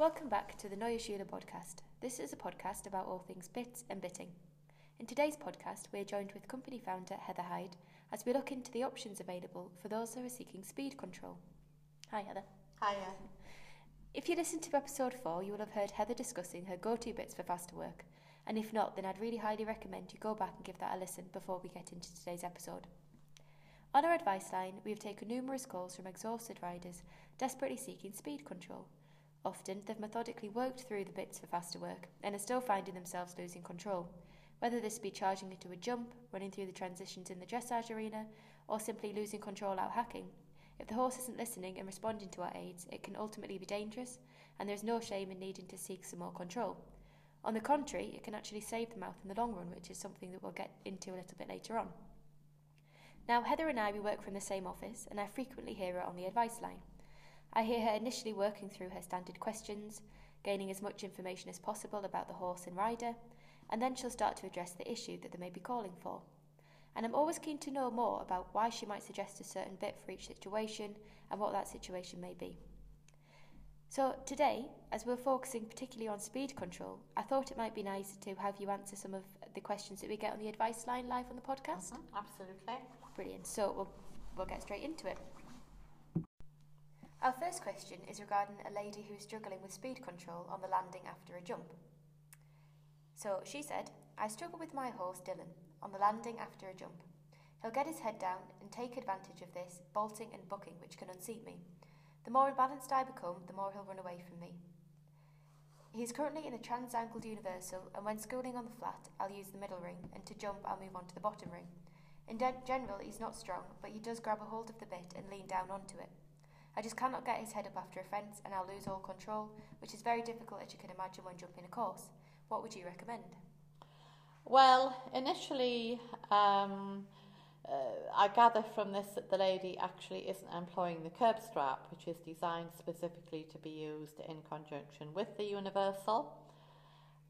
Welcome back to the Neue Schule podcast. This is a podcast about all things bits and bitting. In today's podcast, we are joined with company founder Heather Hyde as we look into the options available for those who are seeking speed control. Hi, Heather. Hi, Hiya. If you listened to episode 4, you will have heard Heather discussing her go to bits for faster work. And if not, then I'd really highly recommend you go back and give that a listen before we get into today's episode. On our advice line, we have taken numerous calls from exhausted riders desperately seeking speed control. Often, they've methodically worked through the bits for faster work and are still finding themselves losing control, whether this be charging into a jump, running through the transitions in the dressage arena, or simply losing control out hacking. If the horse isn't listening and responding to our aids, it can ultimately be dangerous, and there's no shame in needing to seek some more control. On the contrary, it can actually save the mouth in the long run, which is something that we'll get into a little bit later on. Now, Heather and I, we work from the same office, and I frequently hear her on the advice line. I hear her initially working through her standard questions, gaining as much information as possible about the horse and rider, and then she'll start to address the issue that they may be calling for. And I'm always keen to know more about why she might suggest a certain bit for each situation and what that situation may be. So, today, as we're focusing particularly on speed control, I thought it might be nice to have you answer some of the questions that we get on the advice line live on the podcast. Mhm, Absolutely. Brilliant. So, we'll, we'll get straight into it. Our first question is regarding a lady who is struggling with speed control on the landing after a jump. So, she said, I struggle with my horse Dylan on the landing after a jump. He'll get his head down and take advantage of this, bolting and bucking, which can unseat me. The more imbalanced I become, the more he'll run away from me. He is currently in a trans-angled universal, and when schooling on the flat, I'll use the middle ring, and to jump, I'll move on to the bottom ring. In de- general, he's not strong, but he does grab a hold of the bit and lean down onto it. I just cannot get his head up after a fence, and I'll lose all control, which is very difficult as you can imagine when jumping a course. What would you recommend? Well, initially, um, uh, I gather from this that the lady actually isn't employing the curb strap, which is designed specifically to be used in conjunction with the universal.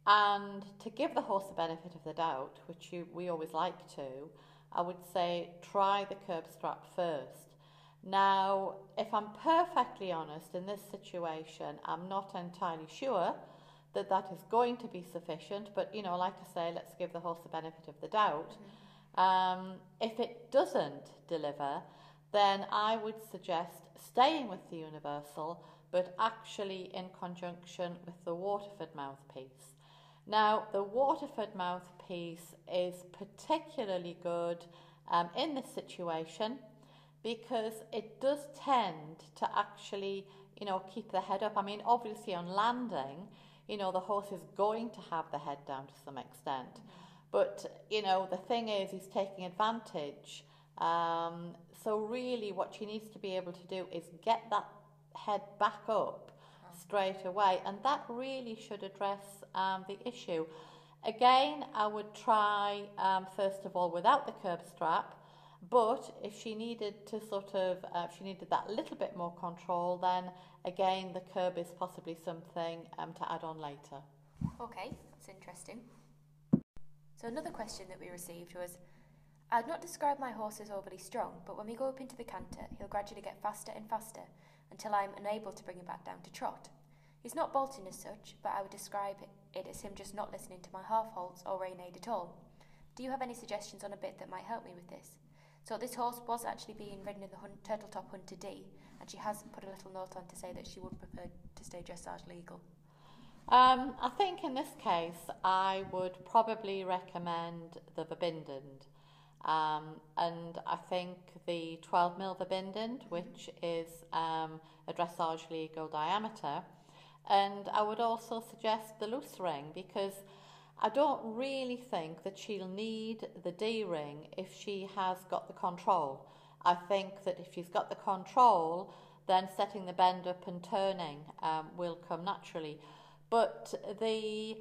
And to give the horse the benefit of the doubt, which you, we always like to, I would say try the curb strap first. Now, if I'm perfectly honest, in this situation, I'm not entirely sure that that is going to be sufficient, but you know, like I say, let's give the horse the benefit of the doubt. Um, if it doesn't deliver, then I would suggest staying with the universal, but actually in conjunction with the Waterford mouthpiece. Now, the Waterford mouthpiece is particularly good um, in this situation because it does tend to actually, you know, keep the head up. I mean, obviously on landing, you know, the horse is going to have the head down to some extent. But, you know, the thing is, he's taking advantage. Um, so, really, what she needs to be able to do is get that head back up straight away. And that really should address um, the issue. Again, I would try, um, first of all, without the curb strap. But if she needed to sort of, uh, if she needed that little bit more control, then again, the curb is possibly something um, to add on later. Okay, that's interesting. So another question that we received was, I'd not describe my horse as overly strong, but when we go up into the canter, he'll gradually get faster and faster until I'm unable to bring him back down to trot. He's not bolting as such, but I would describe it as him just not listening to my half halts or rein aid at all. Do you have any suggestions on a bit that might help me with this? So this horse was actually being ridden in the hun- Turtletop Hunter D, and she has put a little note on to say that she would prefer to stay dressage legal. Um, I think in this case, I would probably recommend the Verbindend. Um, and I think the 12 mil Verbindend, which is um, a dressage legal diameter. And I would also suggest the loose ring because I don't really think that she'll need the D ring if she has got the control. I think that if she's got the control, then setting the bend up and turning um, will come naturally. But the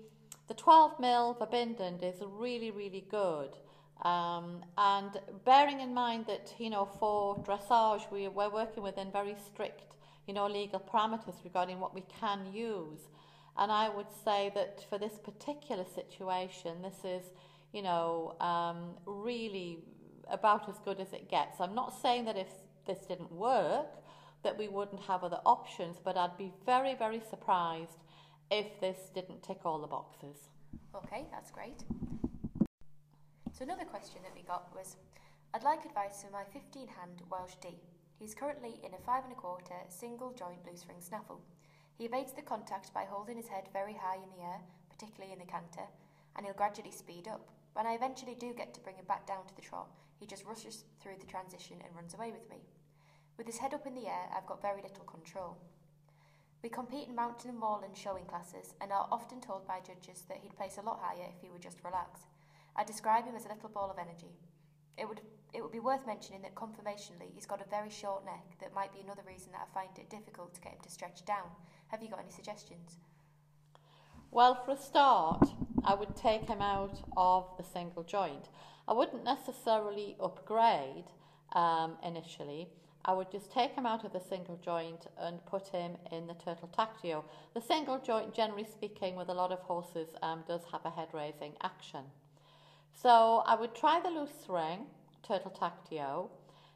the 12 mil Verbindend is really, really good. Um, and bearing in mind that, you know, for dressage, we, we're working within very strict, you know, legal parameters regarding what we can use. And I would say that for this particular situation, this is, you know, um, really about as good as it gets. I'm not saying that if this didn't work, that we wouldn't have other options, but I'd be very, very surprised if this didn't tick all the boxes. Okay, that's great. So another question that we got was, I'd like advice for my 15-hand Welsh D. He's currently in a five and a quarter single joint loose ring snaffle. He evades the contact by holding his head very high in the air, particularly in the canter, and he'll gradually speed up. When I eventually do get to bring him back down to the trot, he just rushes through the transition and runs away with me. With his head up in the air, I've got very little control. We compete in mountain and moorland showing classes and are often told by judges that he'd place a lot higher if he would just relax. I describe him as a little ball of energy. It would it would be worth mentioning that conformationally he's got a very short neck that might be another reason that I find it difficult to get him to stretch down. Have you got any suggestions? Well, for a start, I would take him out of the single joint. I wouldn't necessarily upgrade um, initially. I would just take him out of the single joint and put him in the turtle tactio. The single joint, generally speaking, with a lot of horses, um, does have a head raising action. So I would try the loose ring, turtle tactio,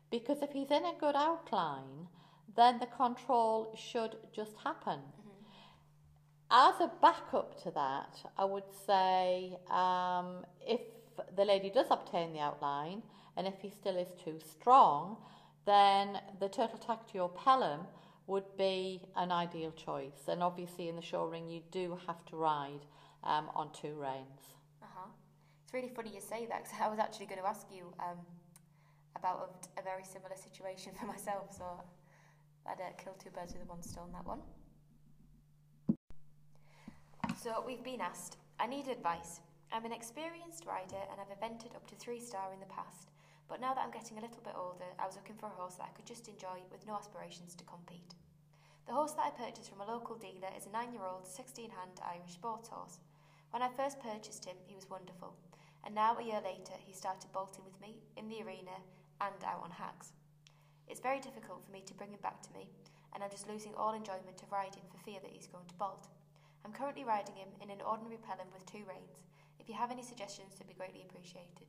because if he's in a good outline, then the control should just happen. As a backup to that, I would say um, if the lady does obtain the outline and if he still is too strong, then the turtle tactio pelham would be an ideal choice. And obviously, in the show ring, you do have to ride um, on two reins. It's really funny you say that because I was actually going to ask you um, about a, a, very similar situation for myself. So I'd uh, kill two birds with one stone that one. So we've been asked, I need advice. I'm an experienced rider and I've evented up to three star in the past, but now that I'm getting a little bit older, I was looking for a horse that I could just enjoy with no aspirations to compete. The horse that I purchased from a local dealer is a nine year old 16 hand Irish sports horse. When I first purchased him, he was wonderful, and now a year later, he started bolting with me in the arena and out on hacks. It's very difficult for me to bring him back to me, and I'm just losing all enjoyment of riding for fear that he's going to bolt. I'm currently riding him in an ordinary pelham with two reins. If you have any suggestions, they'd be greatly appreciated.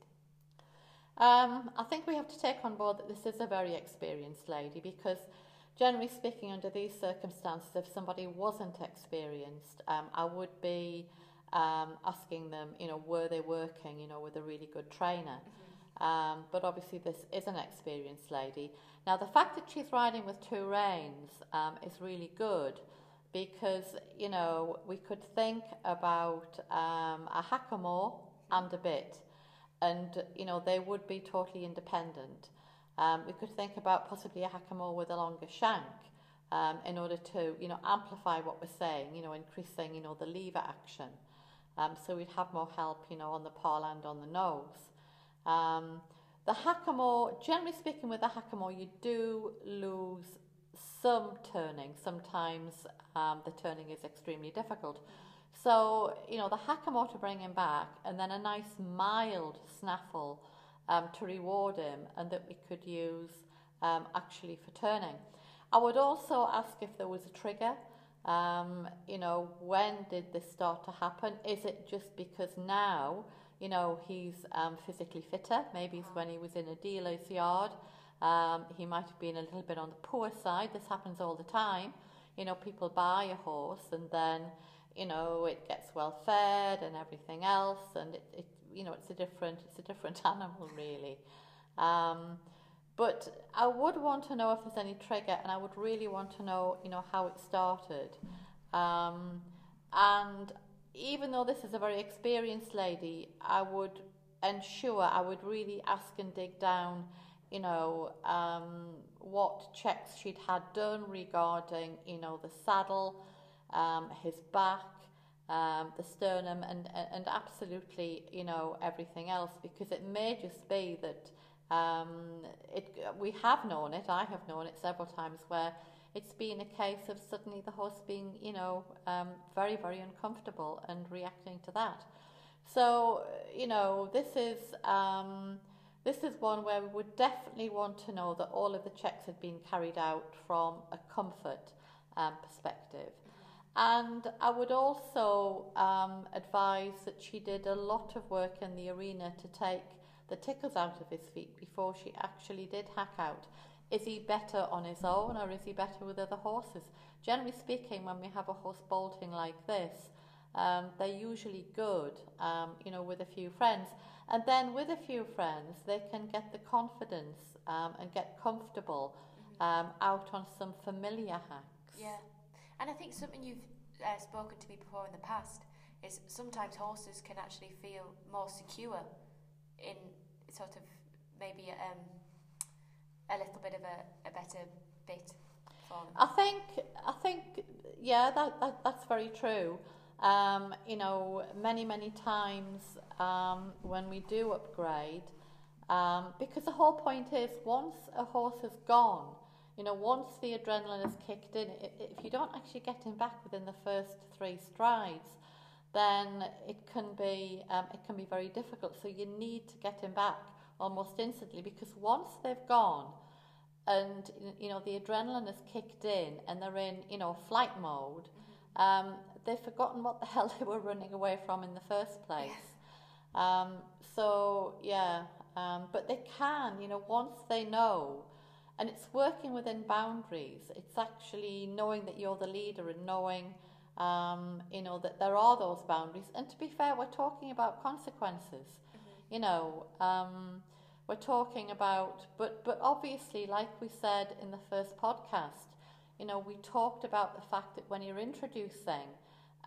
Um, I think we have to take on board that this is a very experienced lady because, generally speaking, under these circumstances, if somebody wasn't experienced, um, I would be um, asking them, you know, were they working, you know, with a really good trainer. Mm-hmm. Um, but obviously, this is an experienced lady. Now, the fact that she's riding with two reins um, is really good because you know we could think about um, a hackamore and a bit, and you know they would be totally independent. Um, we could think about possibly a hackamore with a longer shank um, in order to you know amplify what we're saying, you know, increasing you know the lever action. Um, so we'd have more help, you know, on the paw and on the nose. Um, the hackamore, generally speaking, with the hackamore, you do lose some turning. Sometimes um, the turning is extremely difficult. So, you know, the hackamore to bring him back and then a nice mild snaffle um, to reward him and that we could use um, actually for turning. I would also ask if there was a trigger. Um, you know, when did this start to happen? Is it just because now, you know, he's um, physically fitter? Maybe it's when he was in a dealer's yard. Um, he might have been a little bit on the poor side. This happens all the time. You know, people buy a horse and then, you know, it gets well fed and everything else, and it, it you know, it's a different, it's a different animal really. Um, but I would want to know if there's any trigger, and I would really want to know, you know, how it started. Um, and even though this is a very experienced lady, I would ensure I would really ask and dig down you know, um, what checks she'd had done regarding, you know, the saddle, um, his back, um, the sternum, and, and absolutely, you know, everything else, because it may just be that um, it, we have known it, I have known it several times, where it's been a case of suddenly the horse being, you know, um, very, very uncomfortable and reacting to that. So, you know, this is. Um, this is one where we would definitely want to know that all of the checks had been carried out from a comfort um, perspective. And I would also um, advise that she did a lot of work in the arena to take the tickles out of his feet before she actually did hack out. is he better on his own or is he better with other horses? Generally speaking, when we have a horse bolting like this, um, they're usually good, um, you know, with a few friends. And then with a few friends, they can get the confidence um, and get comfortable um, out on some familiar hacks. Yeah. And I think something you've uh, spoken to me before in the past is sometimes horses can actually feel more secure in sort of maybe um, a little bit of a, a better bit for them. I think I think yeah that, that that's very true. Um, you know, many, many times um, when we do upgrade, um, because the whole point is once a horse has gone, you know, once the adrenaline has kicked in, if you don't actually get him back within the first three strides, then it can be um, it can be very difficult. So you need to get him back almost instantly because once they've gone, and you know the adrenaline has kicked in and they're in you know flight mode, um, they've forgotten what the hell they were running away from in the first place. Um, so yeah, um, but they can, you know, once they know, and it's working within boundaries. It's actually knowing that you're the leader and knowing, um, you know, that there are those boundaries. And to be fair, we're talking about consequences. Mm-hmm. You know, um, we're talking about, but but obviously, like we said in the first podcast, you know, we talked about the fact that when you're introducing,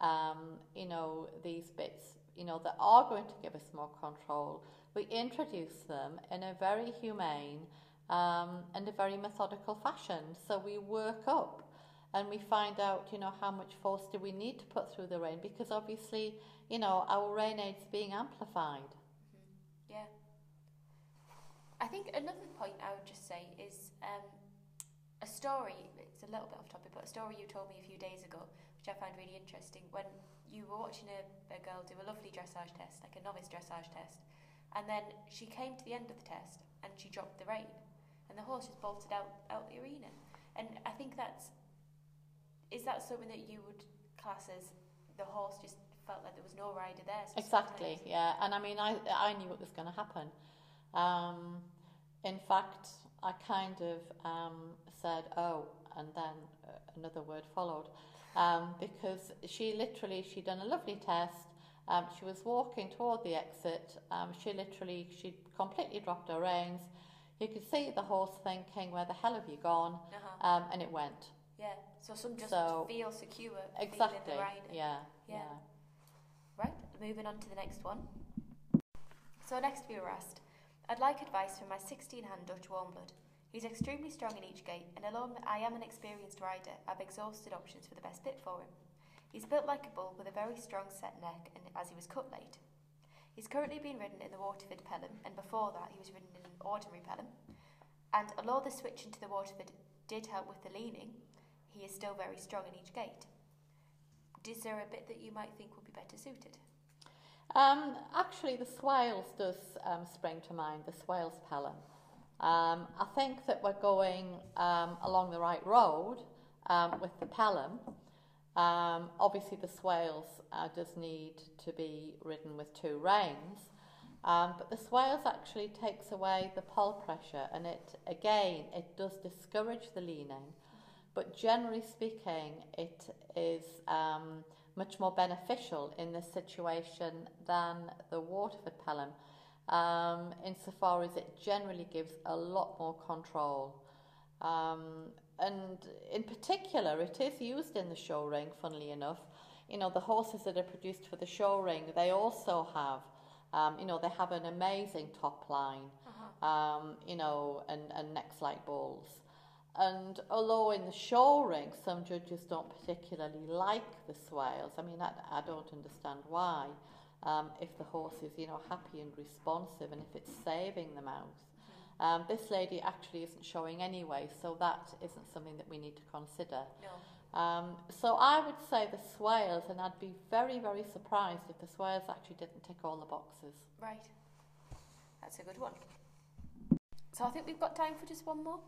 um, you know, these bits, you know, that are going to give us more control, we introduce them in a very humane um, and a very methodical fashion. So we work up and we find out, you know, how much force do we need to put through the rein because obviously, you know, our rein aid's being amplified. Yeah. I think another point I would just say is um, a story, it's a little bit off topic, but a story you told me a few days ago, which I found really interesting, when you were watching a, a girl do a lovely dressage test, like a novice dressage test, and then she came to the end of the test and she dropped the rein, and the horse just bolted out, out the arena. And I think that's, is that something that you would class as the horse just felt like there was no rider there? So Exactly, sometimes- yeah. And I mean, I, I knew what was going to happen. Um, in fact, I kind of um, said, oh, and then uh, another word followed. Um, because she literally, she'd done a lovely test. Um, she was walking toward the exit. Um, she literally, she completely dropped her reins. You could see the horse thinking, where the hell have you gone? Uh-huh. Um, and it went. Yeah, so some just So- feel secure Exactly. feeling the rider. Yeah, Yeah. yeah. Right, moving on to the next one. So next we were asked, I'd like advice from my 16-hand Dutch Warmblood. He's extremely strong in each gait, and although I am an experienced rider, I've exhausted options for the best bit for him. He's built like a bull with a very strong set neck, and as he was cut late. He's currently been ridden in the Waterford Pelham, and before that he was ridden in an ordinary Pelham. And although the switch into the Waterford did help with the leaning, he is still very strong in each gait. Is there a bit that you might think would be better suited? Um, actually, the Swales does um, spring to mind, the Swales Pelham. Um, I think that we're going um, along the right road um, with the Pelham. Um, obviously, the Swales uh, does need to be ridden with two reins, but the Swales actually takes away the pull pressure, and it again it does discourage the leaning. But generally speaking, it is um, much more beneficial in this situation than the Waterford Pelham, um, insofar as it generally gives a lot more control. Um, and in particular, it is used in the show ring, funnily enough. You know, the horses that are produced for the show ring, they also have, um, you know, they have an amazing top line, um, you know, and, and necks like bulls. And although in the show ring, some judges don't particularly like the swales, I mean, I, I don't understand why. Um, if the horse is, you know, happy and responsive and if it's saving the mouth. Um, this lady actually isn't showing anyway, so that isn't something that we need to consider. No. Um, so I would say the swales, and I'd be very, very surprised if the swales actually didn't tick all the boxes. Right. That's a good one. So I think we've got time for just one more.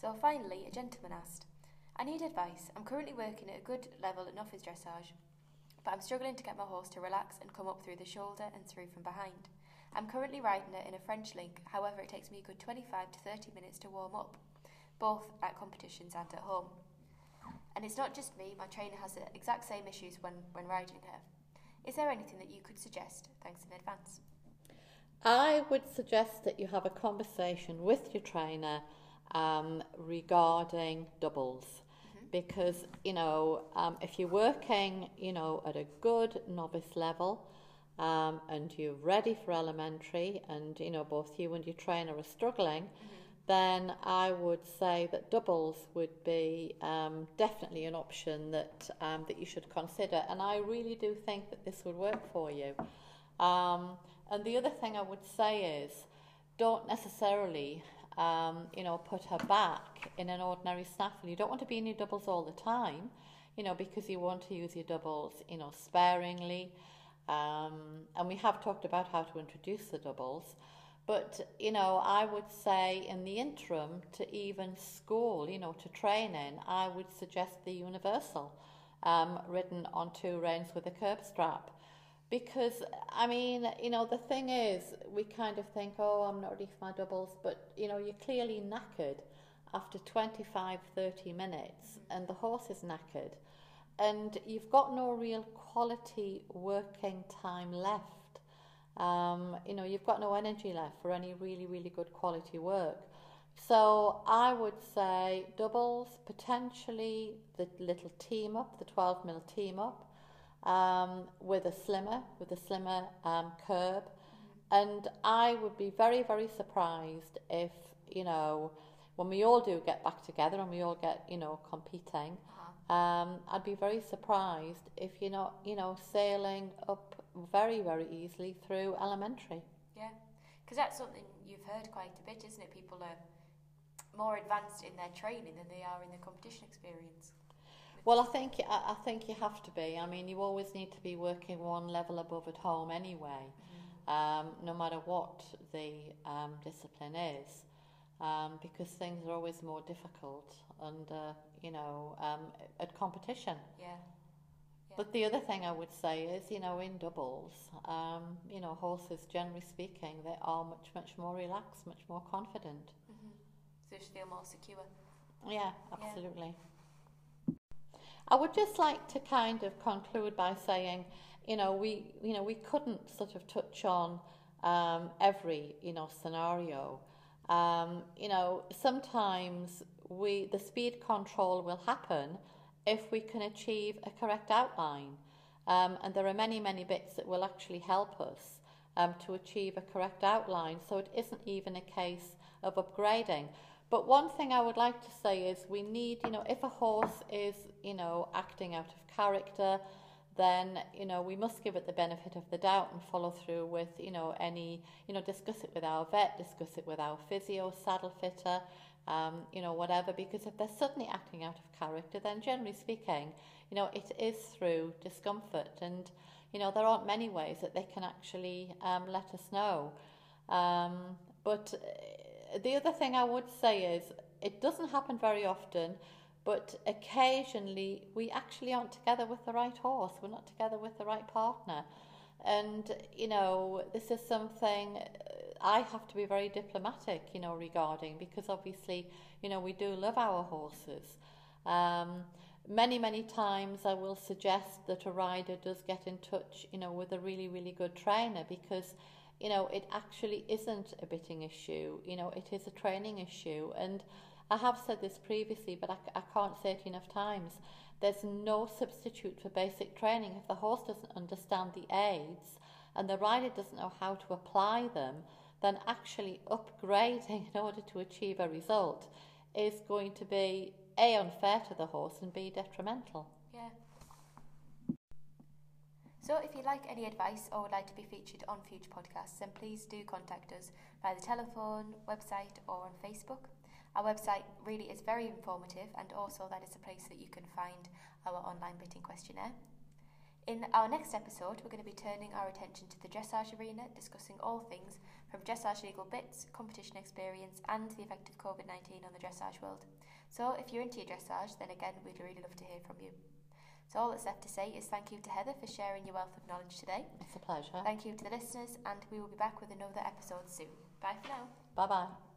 So finally, a gentleman asked, I need advice. I'm currently working at a good level at novice dressage, but I'm struggling to get my horse to relax and come up through the shoulder and through from behind. I'm currently riding it in a French link, however, it takes me a good 25 to 30 minutes to warm up. both at competitions and at home. And it's not just me, my trainer has the exact same issues when, when riding her. Is there anything that you could suggest? Thanks in advance. I would suggest that you have a conversation with your trainer um, regarding doubles. Mm-hmm. Because, you know, um, if you're working, you know, at a good novice level um, and you're ready for elementary and, you know, both you and your trainer are struggling, mm-hmm then I would say that doubles would be um, definitely an option that um, that you should consider. And I really do think that this would work for you. Um, and the other thing I would say is, don't necessarily, um, you know, put her back in an ordinary snaffle. You don't want to be in your doubles all the time, you know, because you want to use your doubles, you know, sparingly. Um, and we have talked about how to introduce the doubles. But, you know, I would say in the interim to even school, you know, to training, I would suggest the universal um, ridden on two reins with a curb strap. Because, I mean, you know, the thing is, we kind of think, oh, I'm not ready for my doubles, but, you know, you're clearly knackered after 25, 30 minutes, and the horse is knackered, and you've got no real quality working time left um, you know, you've got no energy left for any really, really good quality work. So I would say doubles, potentially the little team up, the 12 mil team up, um, with a slimmer, with a slimmer um, curb. And I would be very, very surprised if, you know, when we all do get back together and we all get, you know, competing, uh-huh. um, I'd be very surprised if you're not, you know, sailing up very, very easily through elementary. Yeah, because that's something you've heard quite a bit, isn't it? People are more advanced in their training than they are in the competition experience. Well, I think I think you have to be. I mean, you always need to be working one level above at home anyway, mm-hmm. um, no matter what the um, discipline is, um, because things are always more difficult under you know um, at competition. Yeah. But the other thing I would say is, you know, in doubles, um, you know, horses, generally speaking, they are much, much more relaxed, much more confident. Mm-hmm. So they feel more secure. Yeah, absolutely. Yeah. I would just like to kind of conclude by saying, you know, we, you know, we couldn't sort of touch on um, every, you know, scenario. Um, you know, sometimes we the speed control will happen if we can achieve a correct outline. Um, and there are many, many bits that will actually help us um, to achieve a correct outline. So it isn't even a case of upgrading. But one thing I would like to say is we need, you know, if a horse is, you know, acting out of character, then, you know, we must give it the benefit of the doubt and follow through with, you know, any, you know, discuss it with our vet, discuss it with our physio, saddle fitter, um, you know, whatever, because if they're suddenly acting out of character, then generally speaking, you know, it is through discomfort. And, you know, there aren't many ways that they can actually um, let us know. Um, but the other thing I would say is it doesn't happen very often, but occasionally we actually aren't together with the right horse, we're not together with the right partner. And, you know, this is something I have to be very diplomatic, you know, regarding because obviously, you know, we do love our horses. Um, many, many times I will suggest that a rider does get in touch, you know, with a really, really good trainer because, you know, it actually isn't a bitting issue. You know, it is a training issue. And I have said this previously, but I, I can't say it enough times. There's no substitute for basic training. If the horse doesn't understand the aids and the rider doesn't know how to apply them, then actually upgrading in order to achieve a result is going to be A, unfair to the horse and B, detrimental. So, if you'd like any advice or would like to be featured on future podcasts, then please do contact us via the telephone, website, or on Facebook. Our website really is very informative, and also that is a place that you can find our online bitting questionnaire. In our next episode, we're going to be turning our attention to the dressage arena, discussing all things from dressage legal bits, competition experience, and the effect of COVID 19 on the dressage world. So, if you're into your dressage, then again, we'd really love to hear from you. So, all that's left to say is thank you to Heather for sharing your wealth of knowledge today. It's a pleasure. Thank you to the listeners, and we will be back with another episode soon. Bye for now. Bye bye.